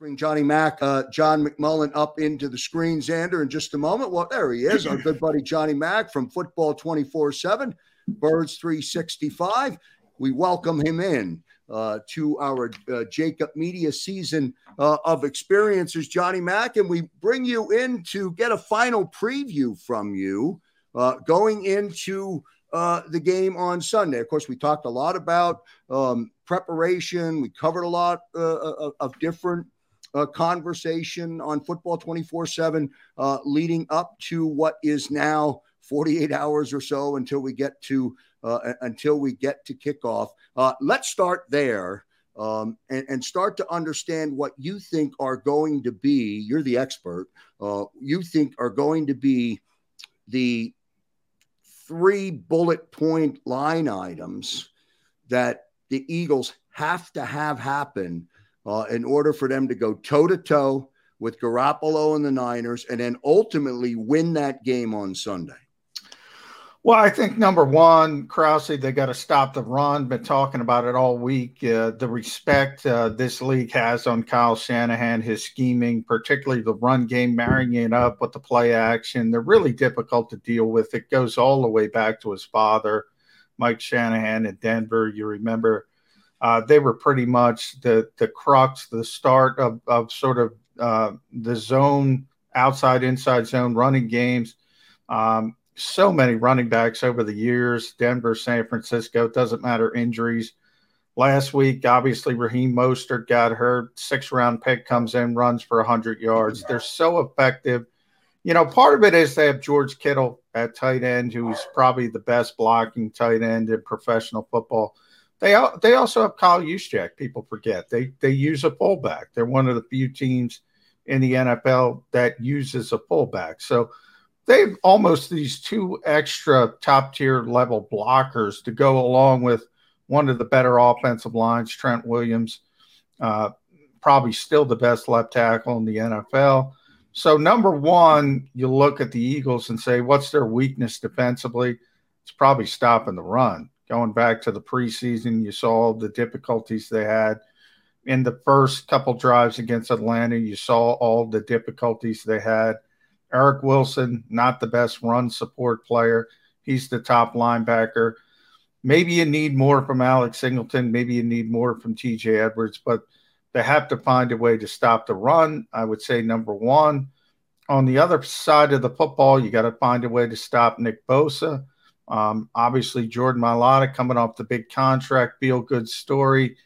Bring Johnny Mack, uh, John McMullen up into the screen, Xander, in just a moment. Well, there he is, our good buddy Johnny Mack from Football 24 7, Birds 365. We welcome him in uh, to our uh, JAKIB Media season uh, of experiences, Johnny Mack, and we bring you in to get a final preview from you uh, going into uh, the game on Sunday. Of course, we talked a lot about um, preparation. We covered a lot of different uh, conversation on football 24 uh, 7 leading up to what is now 48 hours or so until we get to uh, until we get to kickoff. Uh, let's start there um, and, and, start to understand what you think are going to be. You're the expert. Uh, you think are going to be the three bullet point line items that the Eagles have to have happen uh, in order for them to go toe to toe with Garoppolo and the Niners and then ultimately win that game on Sunday? Well, I think number one, Krause, they got to stop the run. Been talking about it all week. Uh, the respect uh, this league has on Kyle Shanahan, his scheming, particularly the run game, marrying it up with the play action. They're really difficult to deal with. It goes all the way back to his father, Mike Shanahan in Denver. You remember uh, they were pretty much the the crux, the start of of sort of uh, the zone, outside inside zone running games. Um, so many running backs over the years. Denver, San Francisco, doesn't matter injuries. Last week, obviously, Raheem Mostert got hurt. Six round pick comes in, runs for 100 yards. They're so effective. You know, part of it is they have George Kittle at tight end, who's probably the best blocking tight end in professional football. They they also have Kyle Juszczyk. People forget they they use a fullback. They're one of the few teams in the NFL that uses a fullback. So they've almost these two extra top tier level blockers to go along with one of the better offensive lines, Trent Williams, uh, probably still the best left tackle in the NFL. So number one, you look at the Eagles and say, what's their weakness defensively? It's probably stopping the run going back to the preseason, you saw the difficulties they had in the first couple drives against Atlanta. You saw all the difficulties they had. Eric Wilson, not the best run support player. He's the top linebacker. Maybe you need more from Alex Singleton. Maybe you need more from TJ Edwards, but they have to find a way to stop the run. I would say number one. On the other side of the football, you got to find a way to stop Nick Bosa. Um, obviously, Jordan Mailata coming off the big contract, feel good story.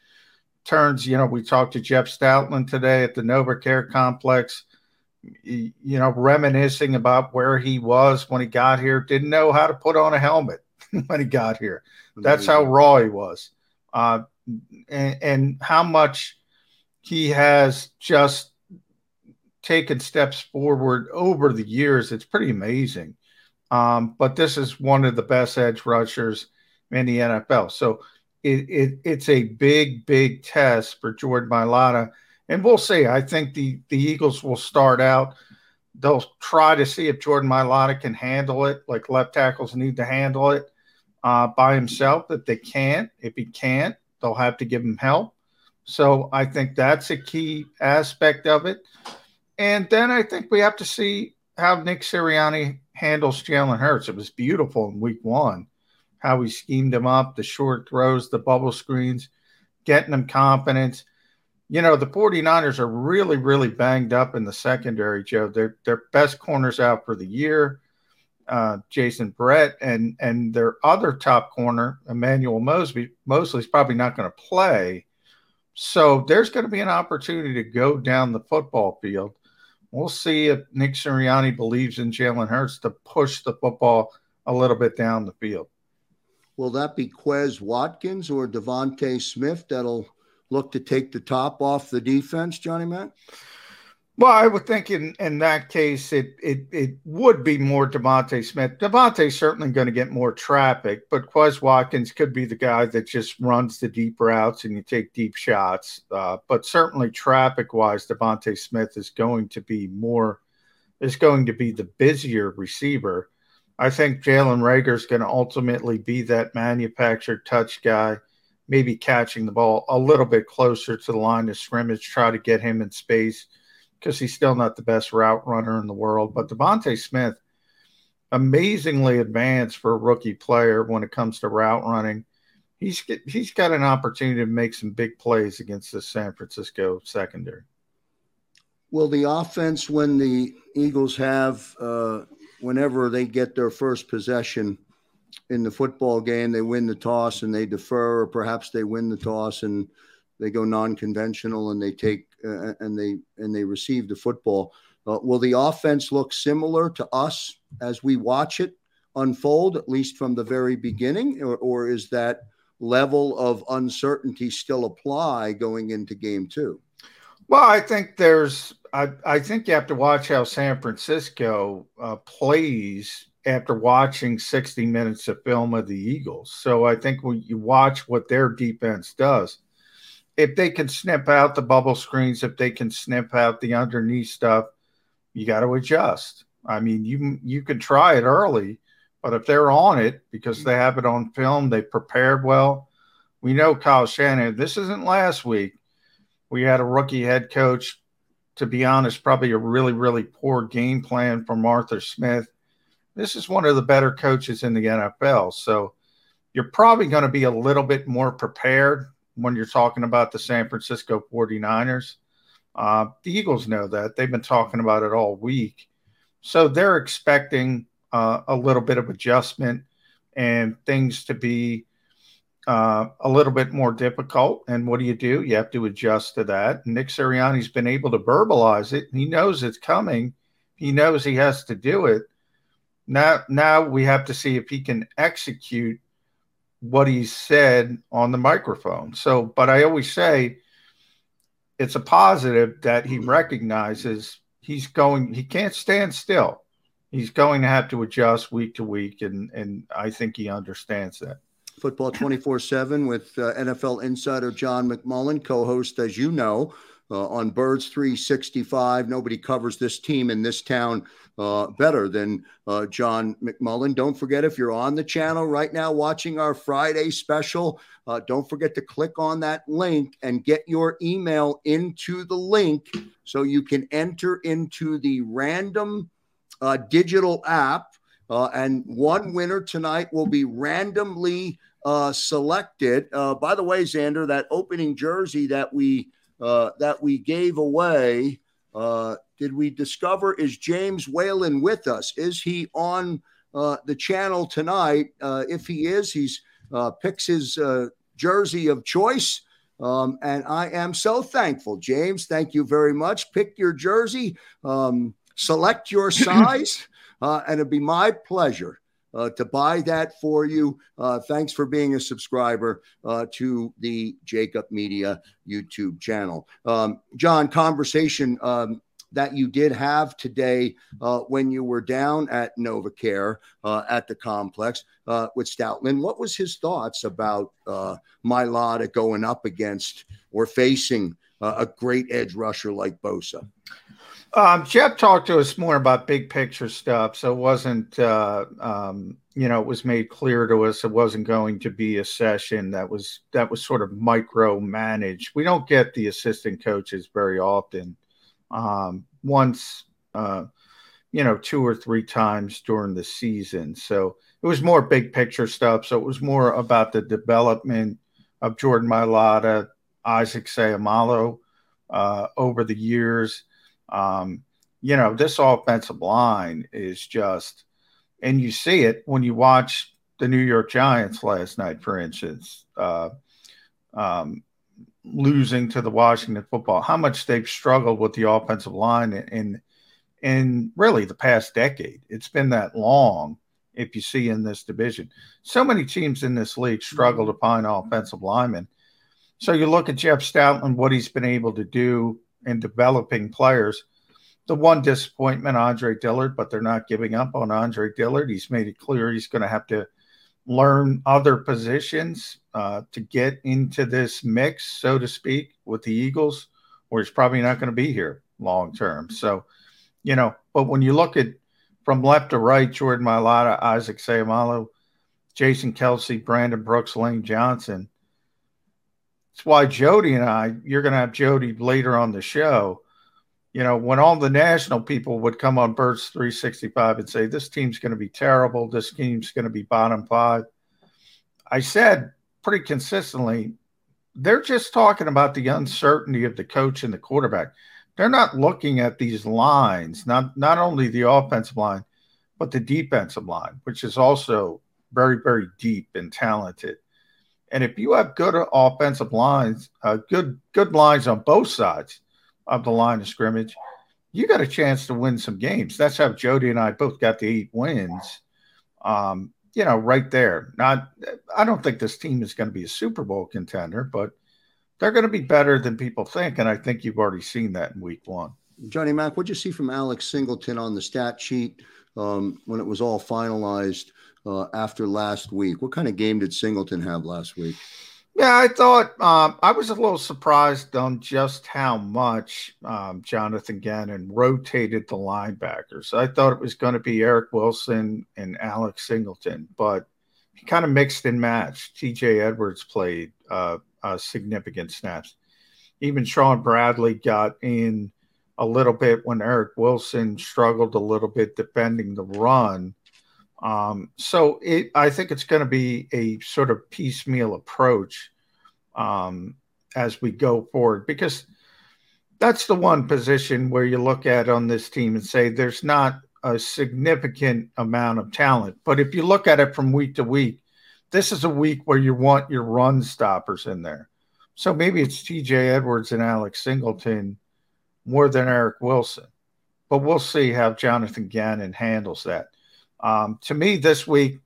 Turns, you know, we talked to Jeff Stoutland today at the NovaCare complex, you know, reminiscing about where he was when he got here. Didn't know how to put on a helmet when he got here. That's how raw he was. Uh, and, and how much he has just taken steps forward over the years. It's pretty amazing. Um, but this is one of the best edge rushers in the NFL. So it, it, it's a big, big test for Jordan Mailata. And we'll see. I think the, the Eagles will start out. They'll try to see if Jordan Mailata can handle it, like left tackles need to handle it uh, by himself. If they can't, if he can't, they'll have to give him help. So I think that's a key aspect of it. And then I think we have to see how Nick Sirianni handles Jalen Hurts. It was beautiful in week one, how he schemed him up, the short throws, the bubble screens, getting him confidence. You know, the 49ers are really, really banged up in the secondary, Joe. They're their best corners out for the year. Uh, Jason Verrett, and and their other top corner, Emmanuel Moseley, Moseley's probably not going to play. So there's going to be an opportunity to go down the football field We'll see if Nick Sirianni believes in Jalen Hurts to push the football a little bit down the field. Will that be Quez Watkins or DeVonta Smith that'll look to take the top off the defense, Johnny Mack? Well, I would think in, in that case it it it would be more DeVonta Smith. DeVonta's certainly going to get more traffic, but Quez Watkins could be the guy that just runs the deep routes and you take deep shots. Uh, but certainly traffic wise, DeVonta Smith is going to be more is going to be the busier receiver. I think Jalen Reagor is going to ultimately be that manufactured touch guy, maybe catching the ball a little bit closer to the line of scrimmage, try to get him in space because he's still not the best route runner in the world. But DeVonta Smith, amazingly advanced for a rookie player when it comes to route running. He's he's got an opportunity to make some big plays against the San Francisco secondary. Will the offense, when the Eagles have, uh, whenever they get their first possession in the football game, they win the toss and they defer, or perhaps they win the toss and they go non-conventional and they take and they and they receive the football. Uh, will the offense look similar to us as we watch it unfold, at least from the very beginning, or, or is that level of uncertainty still apply going into game two? Well, I think there's. I, I think you have to watch how San Francisco uh, plays after watching 60 minutes of film of the Eagles. So I think when you watch what their defense does, if they can snip out the bubble screens, if they can snip out the underneath stuff, you got to adjust. I mean, you you can try it early, but if they're on it because they have it on film, they prepared well. We know Kyle Shanahan. This isn't last week. We had a rookie head coach. To be honest, probably a really really poor game plan from Arthur Smith. This is one of the better coaches in the NFL, so you're probably going to be a little bit more prepared when you're talking about the San Francisco 49ers. Uh, the Eagles know that. They've been talking about it all week. So they're expecting uh, a little bit of adjustment and things to be uh, a little bit more difficult. And what do you do? You have to adjust to that. Nick Sirianni's been able to verbalize it. He knows it's coming. He knows he has to do it. Now, now we have to see if he can execute what he said on the microphone. So, but I always say it's a positive that he recognizes he's going, he can't stand still. He's going to have to adjust week to week, and and I think he understands that. Football 24 7 with uh, NFL insider John McMullen, co host, as you know, uh, on Birds 365. Nobody covers this team in this town uh, better than uh, John McMullen. Don't forget, if you're on the channel right now watching our Friday special, uh, don't forget to click on that link and get your email into the link so you can enter into the random uh, digital app. Uh, and one winner tonight will be randomly selected. by the way, Xander, that opening jersey that we uh, that we gave away. Uh, did we discover is James Whalen with us? Is he on uh, the channel tonight? Uh, if he is, he's uh, picks his jersey of choice. Um, and I am so thankful, James. Thank you very much. Pick your jersey, um, select your size, and it'd be my pleasure uh, to buy that for you. Uh, thanks for being a subscriber uh, to the JAKIB Media YouTube channel. Um, John, conversation um, that you did have today uh, when you were down at NovaCare uh, at the complex uh, with Stoutland. What was his thoughts about uh, Mailata going up against or facing a great edge rusher like Bosa. Um, Jeff talked to us more about big picture stuff, so it wasn't, uh, um, you know, it was made clear to us it wasn't going to be a session that was that was sort of micro managed. We don't get the assistant coaches very often. Um, once, uh, you know, two or three times during the season, so it was more big picture stuff. So it was more about the development of Jordan Mailata, Isaac Seumalo uh, over the years um, you know, this offensive line is just, and you see it when you watch the New York Giants last night, for instance, uh, um, losing to the Washington football, how much they've struggled with the offensive line in, in really the past decade. It's been that long. If you see in this division, so many teams in this league struggle to find offensive linemen. So you look at Jeff Stoutland, what he's been able to do in developing players. The one disappointment, Andre Dillard, but they're not giving up on Andre Dillard. He's made it clear he's going to have to learn other positions uh, to get into this mix, so to speak, with the Eagles, or he's probably not going to be here long term. So, you know, but when you look at from left to right, Jordan Mailata, Isaac Seumalo, Jason Kelce, Brandon Brooks, Lane Johnson, it's why Jody and I, you're going to have Jody later on the show. You know, when all the national people would come on Birds 365 and say, this team's going to be terrible, this team's going to be bottom five. I said pretty consistently, they're just talking about the uncertainty of the coach and the quarterback. They're not looking at these lines, not not only the offensive line, but the defensive line, which is also very, very deep and talented. And if you have good offensive lines, uh, good good lines on both sides of the line of scrimmage, you got a chance to win some games. That's how Jody and I both got the eight wins. Um, you know, right there. Not, I don't think this team is going to be a Super Bowl contender, but they're going to be better than people think, and I think you've already seen that in Week One. Johnny Mack, what'd you see from Alex Singleton on the stat sheet um, when it was all finalized? Uh, after last week. What kind of game did Singleton have last week? Yeah, I thought um, I was a little surprised on just how much um, Jonathan Gannon rotated the linebackers. I thought it was going to be Eric Wilson and Alex Singleton, but he kind of mixed and matched. TJ Edwards played uh, uh, significant snaps. Even Shaun Bradley got in a little bit when Eric Wilson struggled a little bit defending the run. Um, so it, I think it's going to be a sort of piecemeal approach um, as we go forward because that's the one position where you look at on this team and say there's not a significant amount of talent. But if you look at it from week to week, this is a week where you want your run stoppers in there. So maybe it's TJ Edwards and Alex Singleton more than Eric Wilson. But we'll see how Jonathan Gannon handles that. Um, to me, this week,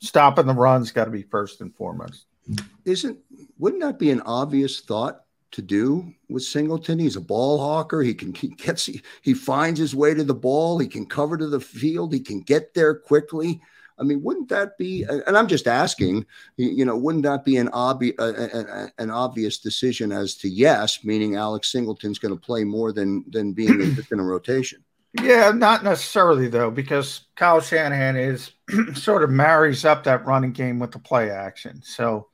stopping the run's got to be first and foremost. Isn't wouldn't that be an obvious thought to do with Singleton? He's a ball hawker. He can he gets he, he finds his way to the ball. He can cover to the field. He can get there quickly. I mean, wouldn't that be? And I'm just asking, you know, wouldn't that be an obvious an obvious decision as to yes, meaning Alex Singleton's going to play more than than being in a rotation? Yeah, not necessarily though, because Kyle Shanahan is sort of marries up that running game with the play action. So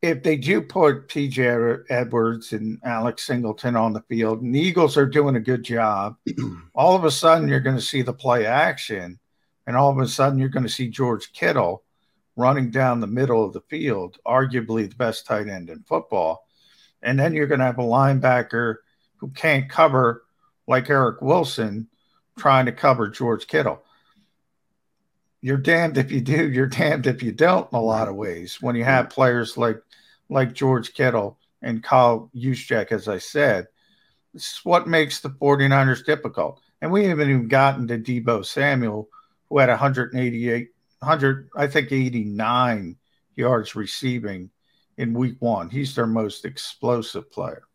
if they do put TJ Edwards and Alex Singleton on the field, and the Eagles are doing a good job, all of a sudden you're going to see the play action, and all of a sudden you're going to see George Kittle running down the middle of the field, arguably the best tight end in football. And then you're going to have a linebacker who can't cover like Eric Wilson trying to cover George Kittle. You're damned if you do, you're damned if you don't in a lot of ways. When you have players like like George Kittle and Kyle Juszczyk, as I said, this is what makes the 49ers difficult. And we haven't even gotten to Deebo Samuel, who had 188, 100, I think 89 yards receiving in week one. He's their most explosive player.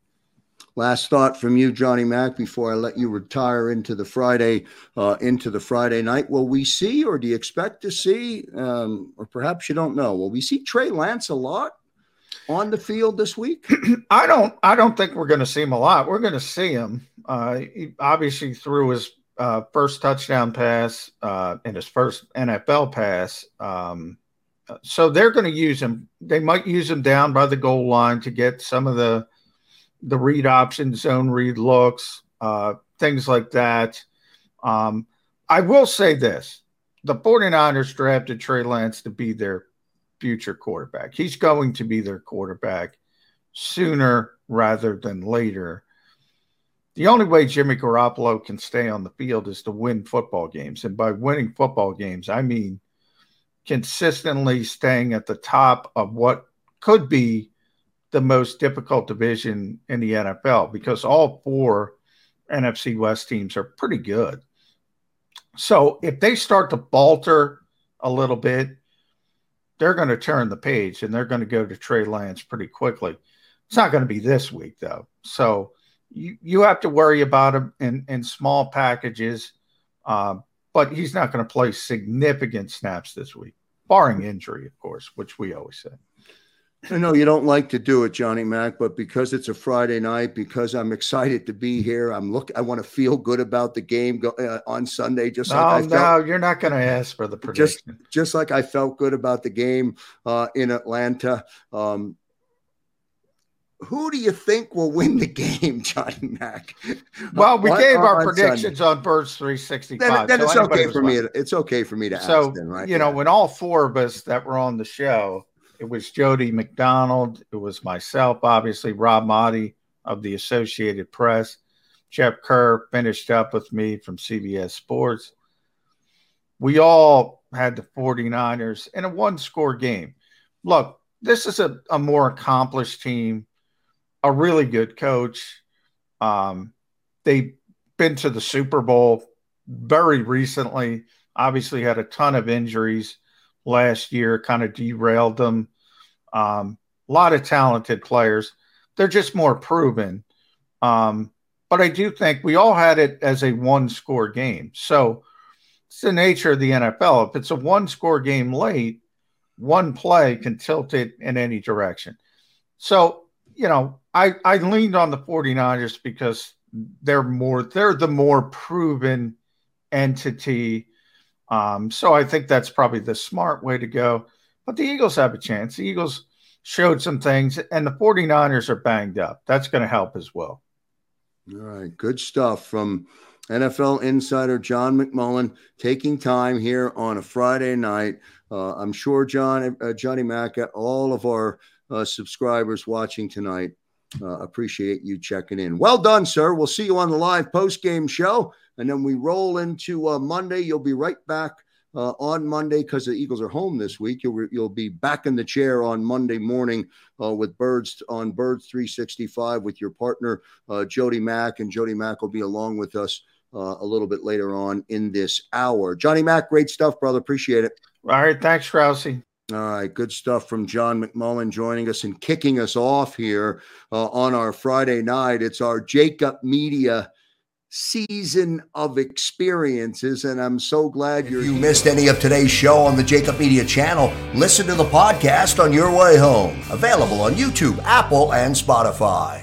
Last thought from you, Johnny Mack, before I let you retire into the Friday, uh, into the Friday night. Will we see, or do you expect to see, um, or perhaps you don't know? Will we see Trey Lance a lot? on the field this week? I don't. I don't think we're going to see him a lot. We're going to see him. Uh, he obviously threw his uh, first touchdown pass uh, and his first NFL pass. Um, so they're going to use him. They might use him down by the goal line to get some of the the read option, zone read looks, uh, things like that. Um, I will say this the 49ers drafted Trey Lance to be their future quarterback. He's going to be their quarterback sooner rather than later. The only way Jimmy Garoppolo can stay on the field is to win football games. And by winning football games, I mean consistently staying at the top of what could be the most difficult division in the NFL because all four NFC West teams are pretty good. So if they start to falter a little bit, they're going to turn the page and they're going to go to Trey Lance pretty quickly. It's not going to be this week though. So you, you have to worry about him in, in small packages. Uh, but he's not going to play significant snaps this week, barring injury, of course, which we always say. I know you don't like to do it, Johnny Mack, but because it's a Friday night, because I'm excited to be here, I'm look. I want to feel good about the game go, uh, on Sunday. Just no, like I no, felt, you're not going to ask for the prediction. Just, just like I felt good about the game uh, in Atlanta. Um, who do you think will win the game, Johnny Mack? Well, we gave our on predictions Sunday. on Birds 365. Then, then so it's okay for me. it's okay for me to so, ask So right? You know, when all four of us that were on the show it was Jody McDonald. It was myself, obviously, Rob Maaddi of the Associated Press. Jeff Kerr finished up with me from CBS Sports. We all had the 49ers in a one score game. Look, this is a, a more accomplished team, a really good coach. Um, they've been to the Super Bowl very recently, obviously, had a ton of injuries last year, kind of derailed them. Um, a lot of talented players. They're just more proven. Um, but I do think we all had it as a one score game. So it's the nature of the NFL. If it's a one score game late, one play can tilt it in any direction. So, you know, I, I leaned on the 49ers because they're more, they're the more proven entity. Um, so I think that's probably the smart way to go. But the Eagles have a chance. The Eagles showed some things, and the 49ers are banged up. That's going to help as well. All right. Good stuff from NFL insider John McMullen taking time here on a Friday night. Uh, I'm sure John, uh, Johnny Mack, all of our uh, subscribers watching tonight uh, appreciate you checking in. Well done, sir. We'll see you on the live post game show. And then we roll into uh, Monday. You'll be right back uh, on Monday because the Eagles are home this week. You'll, you'll be back in the chair on Monday morning uh, with Birds on Birds 365 with your partner, uh, Jody Mack. And Jody Mack will be along with us uh, a little bit later on in this hour. Johnny Mack, great stuff, brother. Appreciate it. All right. Thanks, Rousey. All right, good stuff from John McMullen joining us and kicking us off here uh, on our Friday night. It's our JAKIB Media season of experiences. And I'm so glad you're. If you missed any of today's show on the JAKIB Media channel, listen to the podcast on your way home. Available on YouTube, Apple, and Spotify.